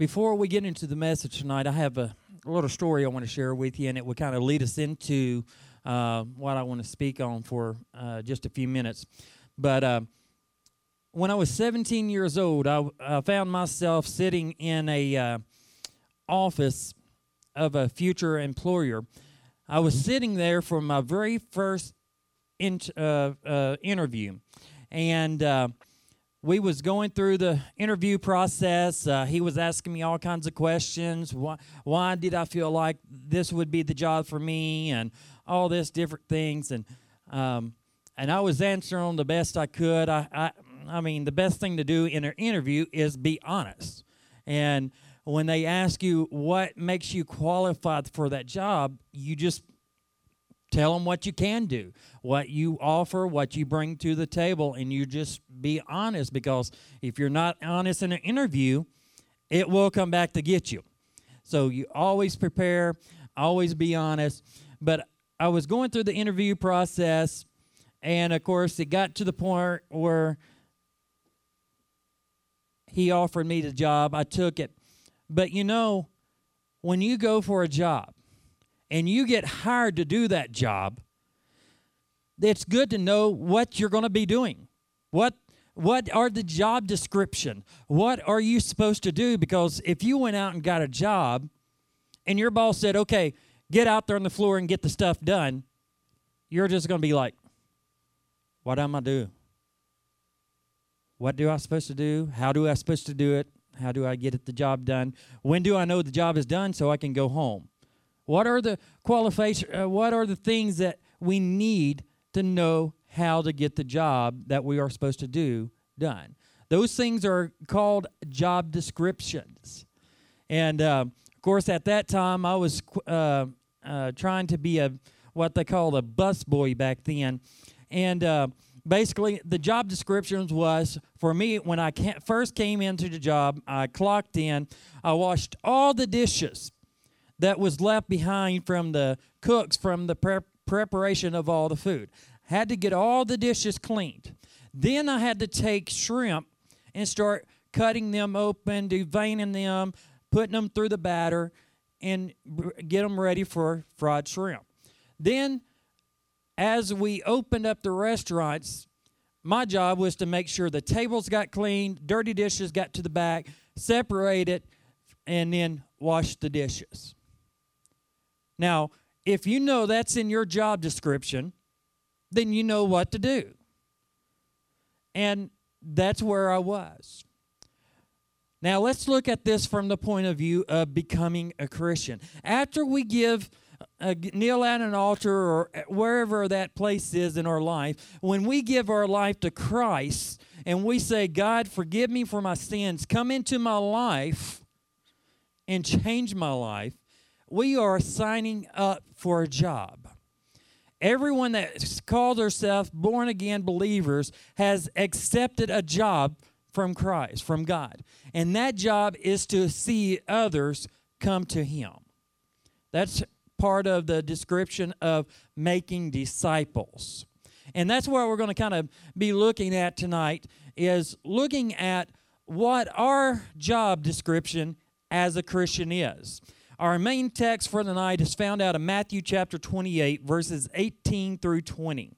Before we get into the message tonight, I have a little story I want to share with you, and it will kind of lead us into uh, what I want to speak on for uh, just a few minutes. But uh, when I was 17 years old, I, I found myself sitting in a uh, office of a future employer. I was sitting there for my very first in, uh, uh, interview, and we was going through the interview process. Uh, he was asking me all kinds of questions. Why, why did I feel like this would be the job for me, and all this different things, and um, and I was answering the best I could. I, I I mean, the best thing to do in an interview is be honest. And when they ask you what makes you qualified for that job, you just tell them what you can do, what you offer, what you bring to the table, and you just be honest because if you're not honest in an interview, it will come back to get you. So you always prepare, always be honest. But I was going through the interview process, and of course, it got to the point where he offered me the job. I took it. But you know, when you go for a job, and you get hired to do that job, it's good to know what you're going to be doing. What what are the job description? What are you supposed to do? Because if you went out and got a job and your boss said, okay, get out there on the floor and get the stuff done, you're just going to be like, what am I do? What do I supposed to do? How do I supposed to do it? How do I get the job done? When do I know the job is done so I can go home? What are the qualifications? Uh, what are the things that we need to know how to get the job that we are supposed to do done? Those things are called job descriptions. And uh, of course, at that time, I was uh, uh, trying to be a what they call a bus boy back then, and uh, basically the job descriptions was for me when I first came into the job. I clocked in. I washed all the dishes that was left behind from the cooks from the pre- preparation of all the food. Had to get all the dishes cleaned. Then I had to take shrimp and start cutting them open, deveining them, putting them through the batter, and get them ready for fried shrimp. Then, as we opened up the restaurants, my job was to make sure the tables got cleaned, dirty dishes got to the back, separate it, and then wash the dishes. Now, if you know that's in your job description, then you know what to do. And that's where I was. Now, let's look at this from the point of view of becoming a Christian. After we give uh, kneel at an altar or wherever that place is in our life, when we give our life to Christ and we say, God, forgive me for my sins, come into my life and change my life, we are signing up for a job. Everyone that calls themselves born again believers has accepted a job from Christ, from God. And that job is to see others come to Him. That's part of the description of making disciples. And that's what we're going to kind of be looking at tonight is looking at what our job description as a Christian is. Our main text for the night is found out in Matthew chapter 28, verses 18 through 20.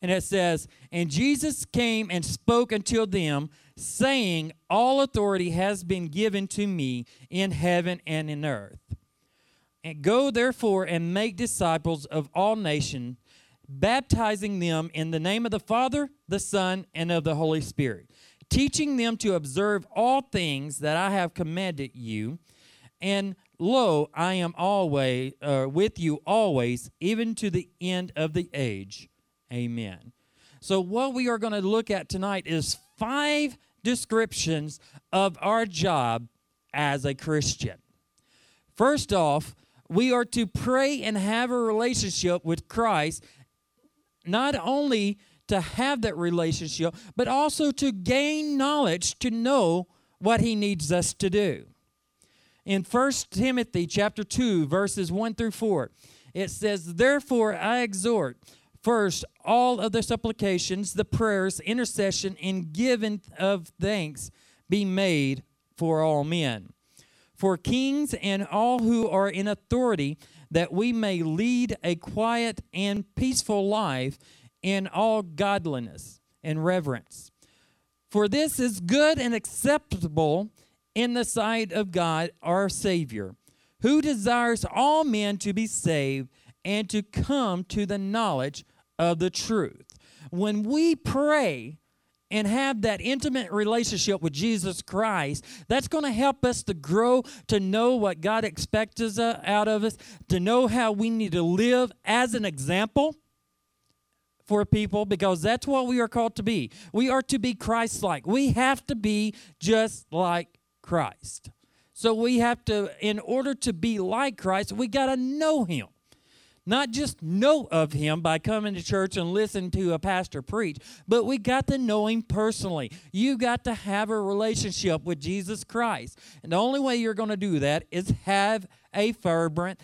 And it says, And Jesus came and spoke unto them, saying, All authority has been given to me in heaven and in earth. And go therefore and make disciples of all nations, baptizing them in the name of the Father, the Son, and of the Holy Spirit, teaching them to observe all things that I have commanded you. And lo, I am always uh, with you always, even to the end of the age. Amen. So, what we are going to look at tonight is five descriptions of our job as a Christian. First off, we are to pray and have a relationship with Christ, not only to have that relationship, but also to gain knowledge to know what He needs us to do in 1 Timothy chapter 2 verses 1 through 4 it says therefore I exhort first all of the supplications the prayers intercession and giving of thanks be made for all men, for kings and all who are in authority, that we may lead a quiet and peaceful life in all godliness and reverence. For this is good and acceptable in the sight of God our Savior, who desires all men to be saved and to come to the knowledge of the truth. When we pray, and have that intimate relationship with Jesus Christ, that's going to help us to grow, to know what God expects uh, out of us, to know how we need to live as an example for people because that's what we are called to be. We are to be Christ like. We have to be just like Christ. So we have to, in order to be like Christ, we got to know Him not just know of him by coming to church and listening to a pastor preach, but we got to know him personally. You got to have a relationship with Jesus Christ. And the only way you're going to do that is have a fervent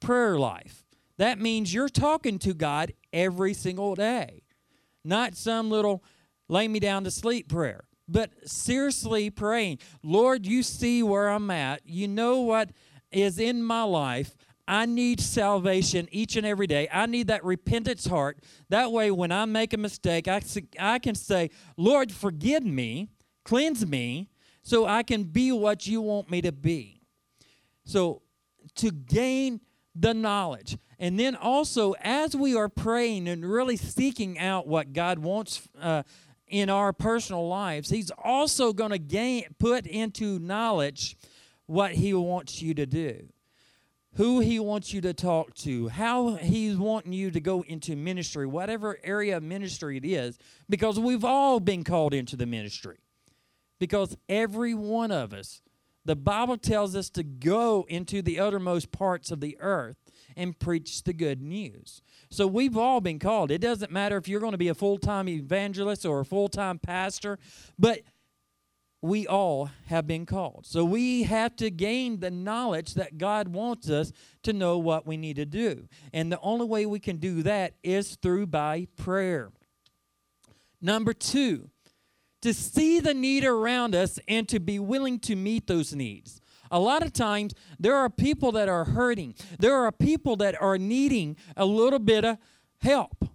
prayer life. That means you're talking to God every single day, not some little lay me down to sleep prayer, but seriously praying, Lord, you see where I'm at. You know what is in my life. I need salvation each and every day. I need that repentance heart. That way, when I make a mistake, I, I can say, Lord, forgive me, cleanse me, so I can be what you want me to be. So, to gain the knowledge. And then also, as we are praying and really seeking out what God wants uh, in our personal lives, He's also going to gain put into knowledge what He wants you to do who he wants you to talk to, how he's wanting you to go into ministry, whatever area of ministry it is, because we've all been called into the ministry. Because every one of us, the Bible tells us to go into the uttermost parts of the earth and preach the good news. So we've all been called. It doesn't matter if you're going to be a full time evangelist or a full time pastor, but we all have been called. So we have to gain the knowledge that God wants us to know what we need to do. And the only way we can do that is through by prayer. Number 2, to see the need around us and to be willing to meet those needs. A lot of times there are people that are hurting. There are people that are needing a little bit of help.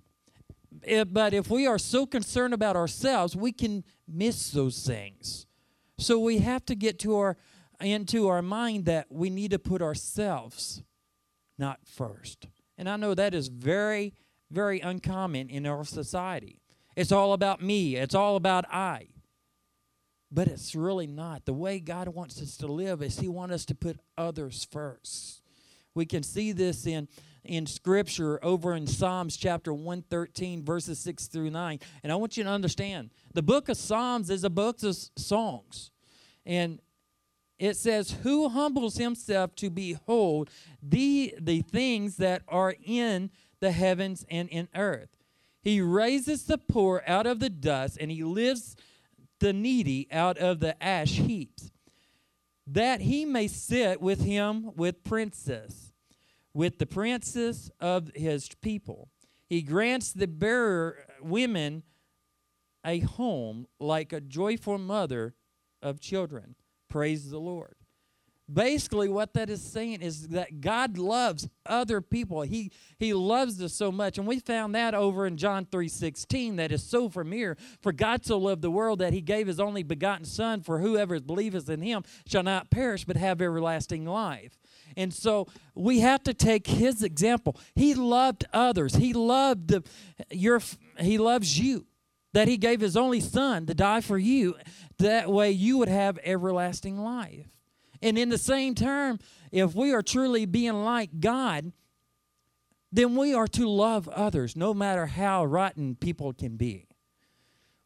Eh, but if we are so concerned about ourselves, we can miss those things. So we have to get to our into our mind that we need to put ourselves not first. And I know that is very very uncommon in our society. It's all about me, it's all about I. But it's really not. The way God wants us to live is he wants us to put others first. We can see this in in scripture over in Psalms chapter 113 verses 6 through 9. And I want you to understand, the book of Psalms is a book of songs. And it says, Who humbles himself to behold the, the things that are in the heavens and in earth? He raises the poor out of the dust, and he lifts the needy out of the ash heaps, that he may sit with him with princes, with the princes of his people. He grants the bearer women a home like a joyful mother of children. Praise the Lord. Basically, what that is saying is that God loves other people. He He loves us so much. And we found that over in John 3:16 that is so familiar. For God so loved the world that he gave his only begotten Son, for whoever believeth in him shall not perish but have everlasting life. And so we have to take his example. He loved others. He loved the your he loves you that he gave his only son to die for you. That way you would have everlasting life. And in the same term, if we are truly being like God, then we are to love others, no matter how rotten people can be.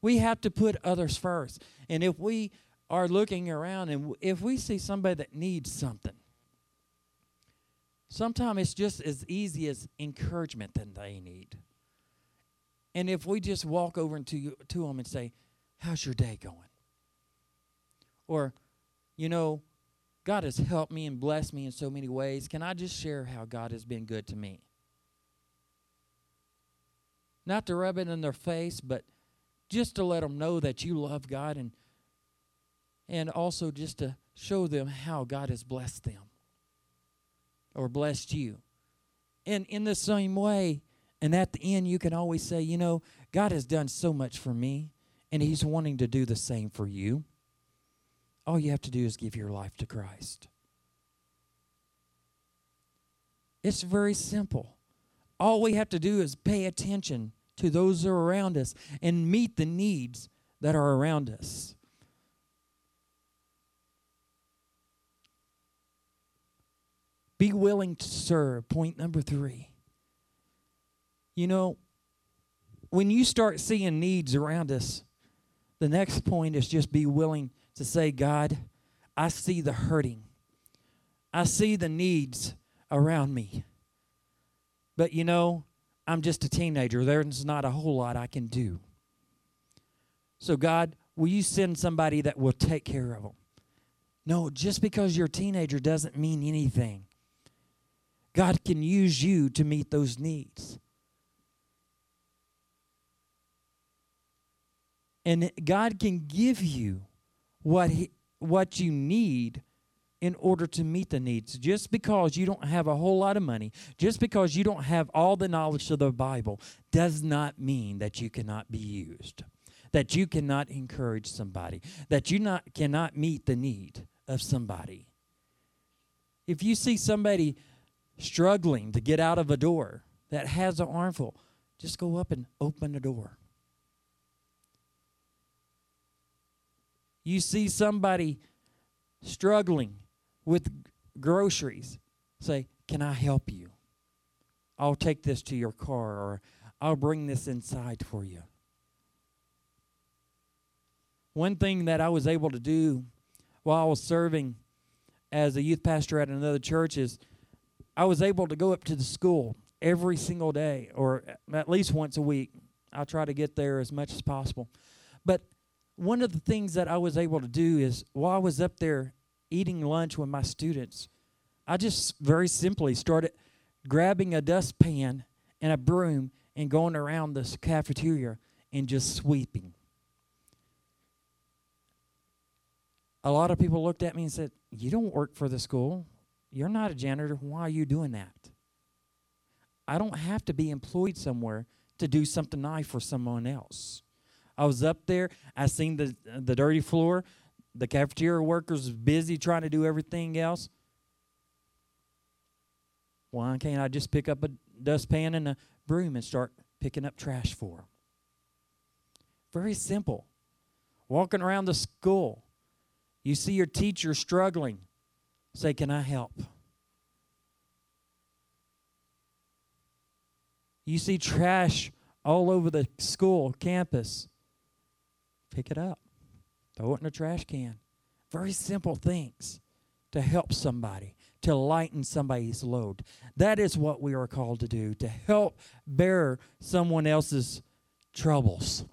We have to put others first. And if we are looking around and if we see somebody that needs something, sometimes it's just as easy as encouragement that they need. And if we just walk over into to them and say, "How's your day going?" Or, you know, God has helped me and blessed me in so many ways. Can I just share how God has been good to me? Not to rub it in their face, but just to let them know that you love God and and also just to show them how God has blessed them or blessed you. And in the same way, and at the end, you can always say, you know, God has done so much for me, and He's wanting to do the same for you. All you have to do is give your life to Christ. It's very simple. All we have to do is pay attention to those are around us and meet the needs that are around us. Be willing to serve. Point number three. You know, when you start seeing needs around us, the next point is just be willing to say, God, I see the hurting. I see the needs around me. But you know, I'm just a teenager. There's not a whole lot I can do. So, God, will you send somebody that will take care of them? No, just because you're a teenager doesn't mean anything. God can use you to meet those needs. And God can give you what he, what you need in order to meet the needs. Just because you don't have a whole lot of money, just because you don't have all the knowledge of the Bible, does not mean that you cannot be used, that you cannot encourage somebody, that you not cannot meet the need of somebody. If you see somebody struggling to get out of a door that has an armful, just go up and open the door. You see somebody struggling with groceries, say, Can I help you? I'll take this to your car or I'll bring this inside for you. One thing that I was able to do while I was serving as a youth pastor at another church is I was able to go up to the school every single day or at least once a week. I try to get there as much as possible. But one of the things that I was able to do is while I was up there eating lunch with my students, I just very simply started grabbing a dustpan and a broom and going around this cafeteria and just sweeping. A lot of people looked at me and said, You don't work for the school. You're not a janitor. Why are you doing that? I don't have to be employed somewhere to do something nice for someone else. I was up there. I seen the the dirty floor. The cafeteria workers busy trying to do everything else. Why can't I just pick up a dustpan and a broom and start picking up trash for them? Very simple. Walking around the school, you see your teacher struggling. Say, Can I help? You see trash all over the school campus. Pick it up, throw it in a trash can. Very simple things to help somebody, to lighten somebody's load. That is what we are called to do, to help bear someone else's troubles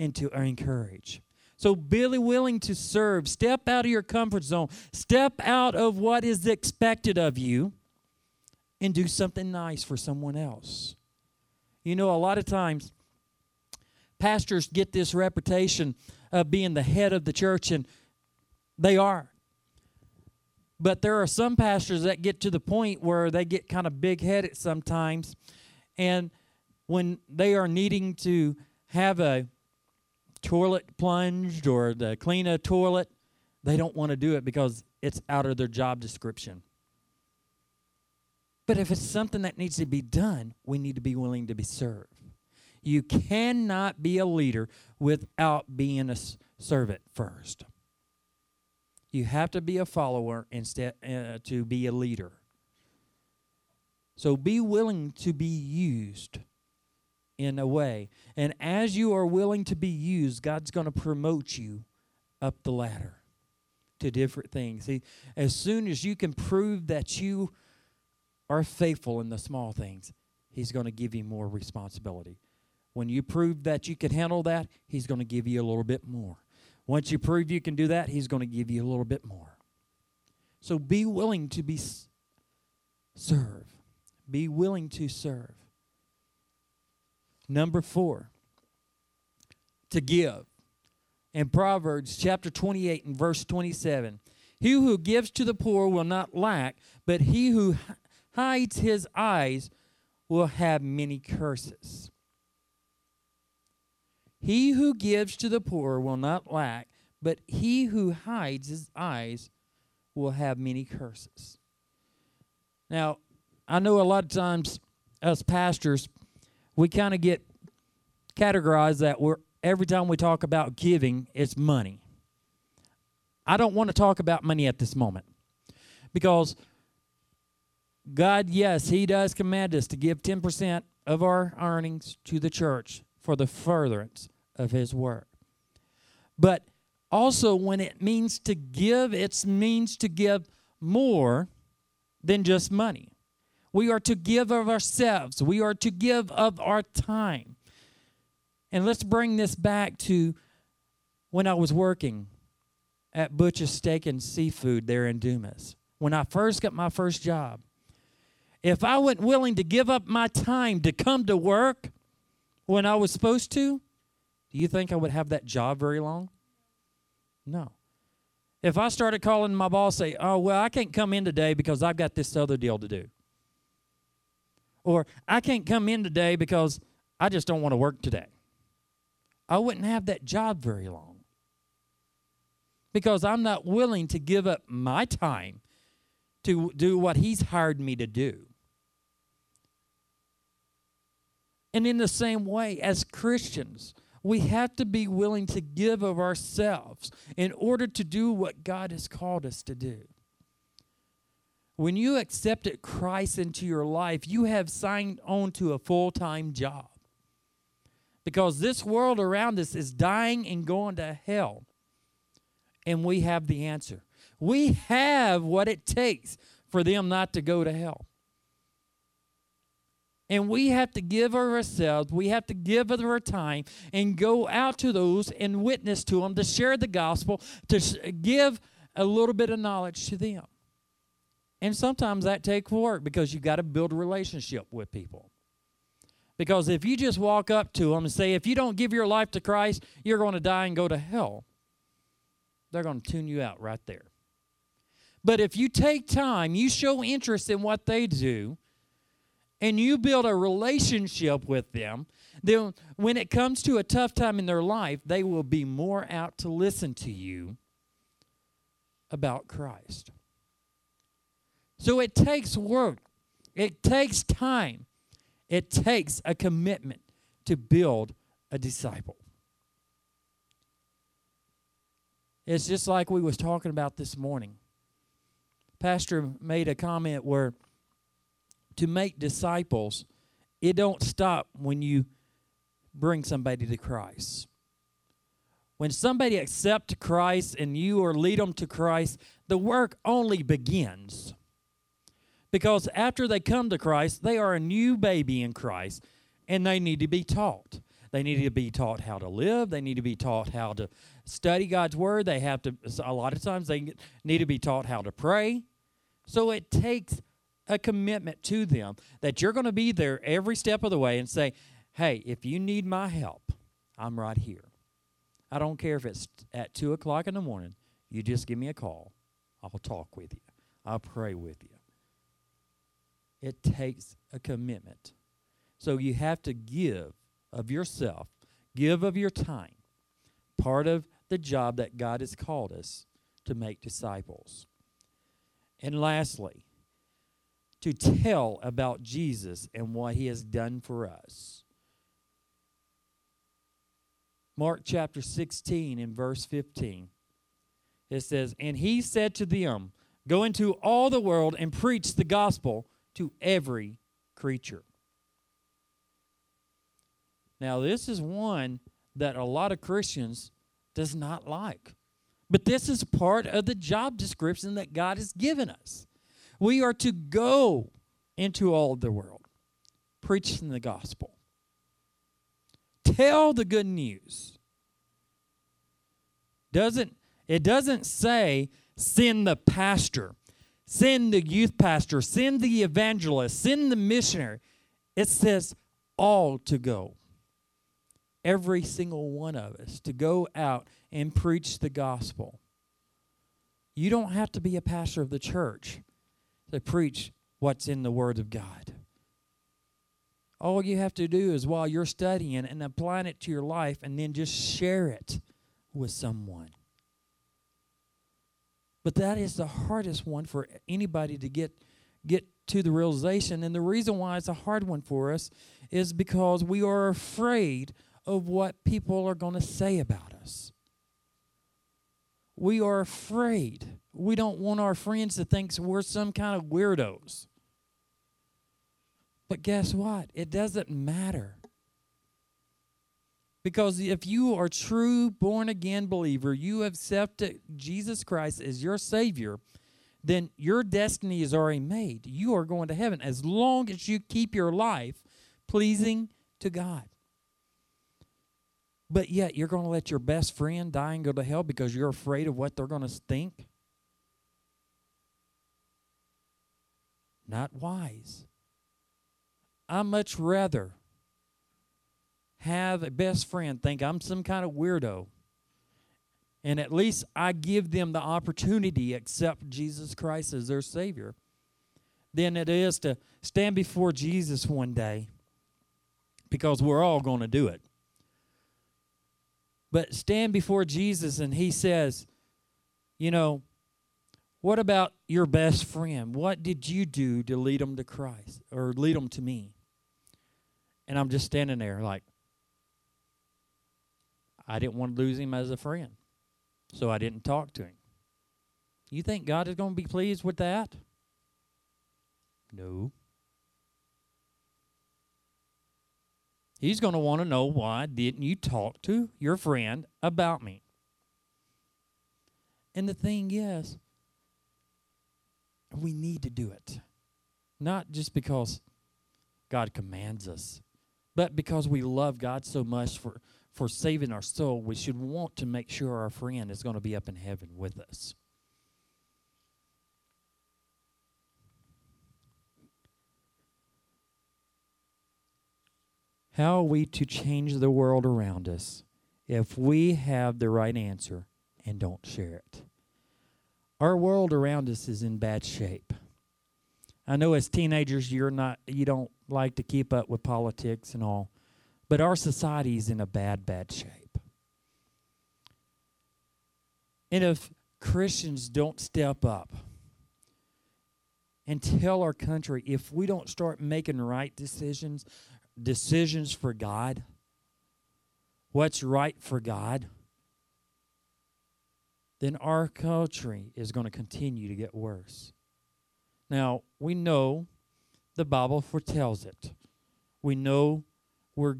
and to encourage. So be willing to serve. Step out of your comfort zone. Step out of what is expected of you and do something nice for someone else. You know, a lot of times pastors get this reputation of being the head of the church, and they are. But there are some pastors that get to the point where they get kind of big headed sometimes. And when they are needing to have a toilet plunged or to clean a toilet, they don't want to do it because it's out of their job description. But if it's something that needs to be done, we need to be willing to be served. You cannot be a leader without being a servant first. You have to be a follower instead uh, to be a leader. So be willing to be used in a way. And as you are willing to be used, God's going to promote you up the ladder to different things. See, as soon as you can prove that you are faithful in the small things, He's going to give you more responsibility. When you prove that you can handle that, He's going to give you a little bit more. Once you prove you can do that, He's going to give you a little bit more. So be willing to be serve. Be willing to serve. Number four, to give. in Proverbs chapter 28 and verse 27. He who gives to the poor will not lack, but he who hides his eyes will have many curses. He who gives to the poor will not lack, but he who hides his eyes will have many curses. Now, I know a lot of times us pastors, we kind of get categorized that we're every time we talk about giving, it's money. I don't want to talk about money at this moment because God, yes, He does command us to give 10% of our earnings to the church for the furtherance of His work. But also, when it means to give, it means to give more than just money. We are to give of ourselves, we are to give of our time. And let's bring this back to when I was working at Butch's Steak and Seafood there in Dumas. When I first got my first job, if I wasn't willing to give up my time to come to work when I was supposed to, do you think I would have that job very long? No. If I started calling my boss, say, "Oh well, I can't come in today because I've got this other deal to do," or "I can't come in today because I just don't want to work today," I wouldn't have that job very long because I'm not willing to give up my time to do what He's hired me to do. And in the same way, as Christians, we have to be willing to give of ourselves in order to do what God has called us to do. When you accepted Christ into your life, you have signed on to a full time job. Because this world around us is dying and going to hell. And we have the answer. We have what it takes for them not to go to hell. And we have to give of ourselves, we have to give of our time and go out to those and witness to them, to share the gospel, to give a little bit of knowledge to them. And sometimes that takes work because you've got to build a relationship with people. Because if you just walk up to them and say, if you don't give your life to Christ, you're going to die and go to hell, they're going to tune you out right there. But if you take time, you show interest in what they do, and you build a relationship with them, then when it comes to a tough time in their life, they will be more out to listen to you about Christ. So it takes work, it takes time, it takes a commitment to build a disciple. It's just like we was talking about this morning. Pastor made a comment where to make disciples, it don't stop when you bring somebody to Christ. When somebody accepts Christ and you or lead them to Christ, the work only begins. Because after they come to Christ, they are a new baby in Christ and they need to be taught. They need to be taught how to live. They need to be taught how to study God's word. They have to, a lot of times, they need to be taught how to pray. So it takes a commitment to them that you're going to be there every step of the way and say, hey, if you need my help, I'm right here. I don't care if it's at 2 o'clock in the morning. You just give me a call. I'll talk with you. I'll pray with you. It takes a commitment. So you have to give of yourself, give of your time. Part of the job that God has called us to make disciples. And lastly, to tell about Jesus and what he has done for us. Mark chapter 16 in verse 15. It says, And he said to them, Go into all the world and preach the gospel to every creature. Now, this is one that a lot of Christians does not like. But this is part of the job description that God has given us. We are to go into all the world, preaching the gospel. Tell the good news. Doesn't it doesn't say send the pastor, send the youth pastor, send the evangelist, send the missionary. It says all to go. every single one of us to go out and preach the gospel. You don't have to be a pastor of the church to preach what's in the Word of God. All you have to do is while you're studying and applying it to your life, and then just share it with someone. But that is the hardest one for anybody to get get to the realization. And the reason why it's a hard one for us is because we are afraid of what people are going to say about us. We are afraid. We don't want our friends to think we're some kind of weirdos. But guess what? It doesn't matter. Because if you are true born again believer, you accepted Jesus Christ as your Savior, then your destiny is already made. You are going to heaven as long as you keep your life pleasing to God. But yet you're going to let your best friend die and go to hell because you're afraid of what they're going to think? Not wise. I much rather have a best friend think I'm some kind of weirdo. And at least I give them the opportunity to accept Jesus Christ as their Savior than it is to stand before Jesus one day because we're all going to do it. But stand before Jesus and He says, You know, what about your best friend? What did you do to lead them to Christ or lead them to me? And I'm just standing there like, I didn't want to lose him as a friend. So I didn't talk to him. You think God is going to be pleased with that? No. He's going to want to know why didn't you talk to your friend about me? And the thing is, we need to do it. Not just because God commands us, but because we love God so much for for saving our soul, we should want to make sure our friend is going to be up in heaven with us. How are we to change the world around us if we have the right answer and don't share it? Our world around us is in bad shape. I know as teenagers you're not you don't like to keep up with politics and all. But our society is in a bad, bad shape. And if Christians don't step up and tell our country, if we don't start making right decisions, decisions for God, what's right for God, then our country is going to continue to get worse. Now, we know the Bible foretells it. We know we're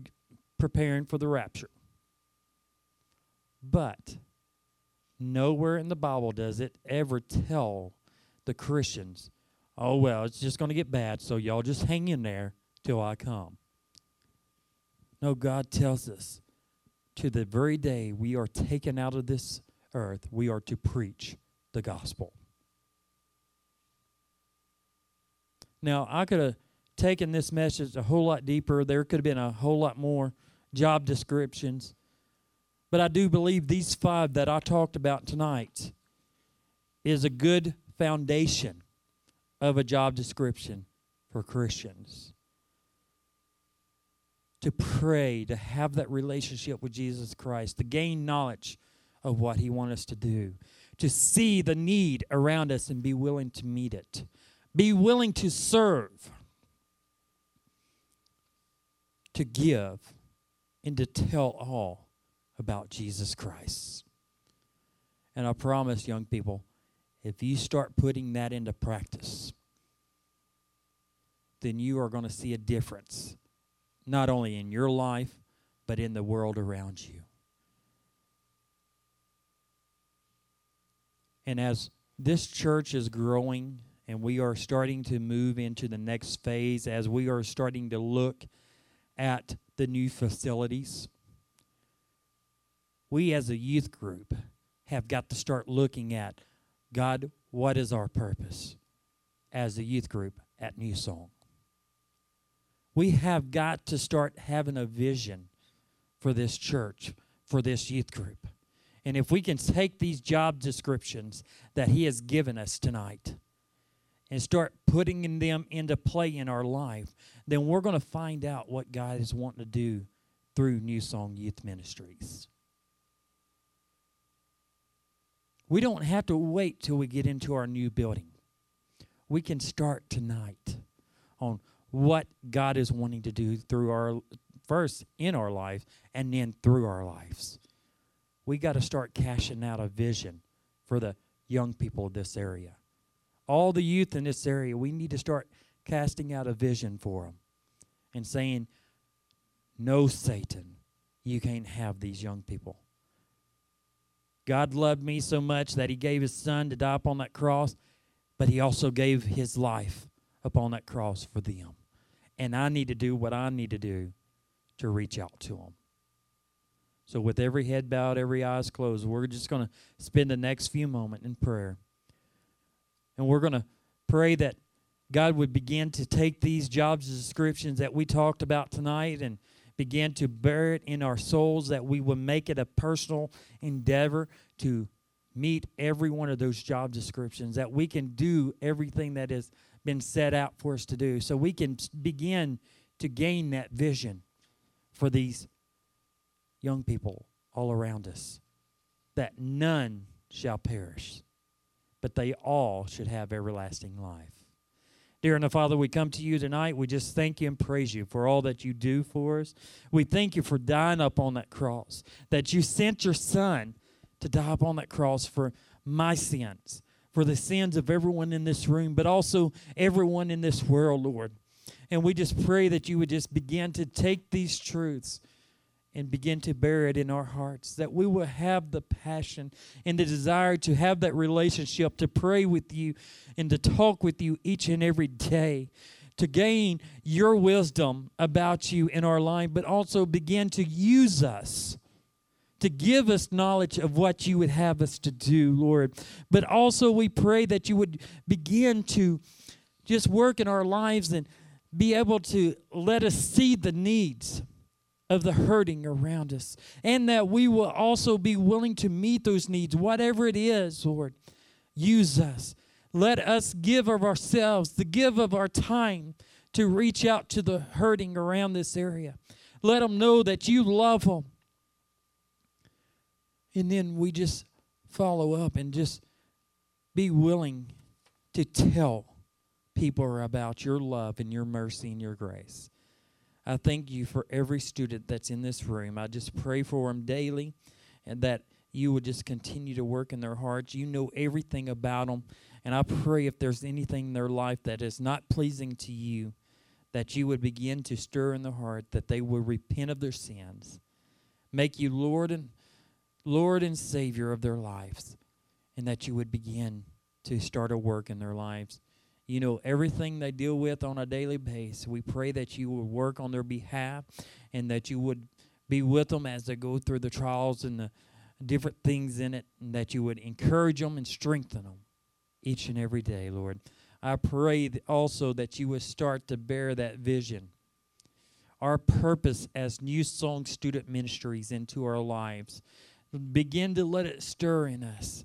preparing for the rapture. But nowhere in the Bible does it ever tell the Christians, oh, well, it's just going to get bad, so y'all just hang in there till I come. No, God tells us to the very day we are taken out of this earth, we are to preach the gospel. Now, I could have taken this message a whole lot deeper. There could have been a whole lot more job descriptions. But I do believe these five that I talked about tonight is a good foundation of a job description for Christians. To pray, to have that relationship with Jesus Christ, to gain knowledge of what He wants us to do, to see the need around us and be willing to meet it, be willing to serve, to give and to tell all about Jesus Christ. And I promise, young people, if you start putting that into practice, then you are going to see a difference, not only in your life, but in the world around you. And as this church is growing and we are starting to move into the next phase, as we are starting to look at the new facilities. We as a youth group have got to start looking at God, what is our purpose as a youth group at New Song? We have got to start having a vision for this church, for this youth group. And if we can take these job descriptions that He has given us tonight and start putting them into play in our life, then we're going to find out what God is wanting to do through New Song Youth Ministries. We don't have to wait till we get into our new building. We can start tonight on what God is wanting to do through our first in our life and then through our lives. We got to start cashing out a vision for the young people of this area. All the youth in this area, we need to start casting out a vision for them and saying, No, Satan, you can't have these young people. God loved me so much that he gave his son to die upon that cross, but he also gave his life upon that cross for them. And I need to do what I need to do to reach out to them. So, with every head bowed, every eyes closed, we're just going to spend the next few moments in prayer. And we're going to pray that God would begin to take these job descriptions that we talked about tonight and begin to bear it in our souls, that we would make it a personal endeavor to meet every one of those job descriptions, that we can do everything that has been set out for us to do, so we can begin to gain that vision for these young people all around us that none shall perish, but they all should have everlasting life. Dear and the Father, we come to you tonight. We just thank you and praise you for all that you do for us. We thank you for dying up on that cross, that you sent your Son to die up on that cross for my sins, for the sins of everyone in this room, but also everyone in this world, Lord. And we just pray that you would just begin to take these truths and begin to bear it in our hearts, that we will have the passion and the desire to have that relationship, to pray with you and to talk with you each and every day, to gain your wisdom about you in our life, but also begin to use us. To give us knowledge of what you would have us to do, Lord. But also, we pray that you would begin to just work in our lives and be able to let us see the needs of the hurting around us, and that we will also be willing to meet those needs, whatever it is, Lord. Use us. Let us give of ourselves, the give of our time to reach out to the hurting around this area. Let them know that you love them. And then we just follow up and just be willing to tell people about your love and your mercy and your grace. I thank you for every student that's in this room. I just pray for them daily and that you would just continue to work in their hearts. You know everything about them. And I pray if there's anything in their life that is not pleasing to you, that you would begin to stir in the heart, that they will repent of their sins, make you Lord and Lord and Savior of their lives, and that you would begin to start a work in their lives you know everything they deal with on a daily basis. We pray that you would work on their behalf and that you would be with them as they go through the trials and the different things in it, and that you would encourage them and strengthen them each and every day, Lord. I pray also that you would start to bear that vision, our purpose as New Song Student Ministries into our lives. Begin to let it stir in us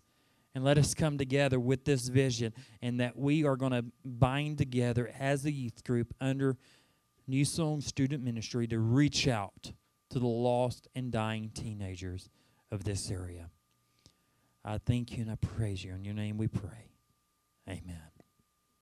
and let us come together with this vision and that we are going to bind together as a youth group under New Song Student Ministry to reach out to the lost and dying teenagers of this area. I thank you and I praise you. In your name we pray. Amen.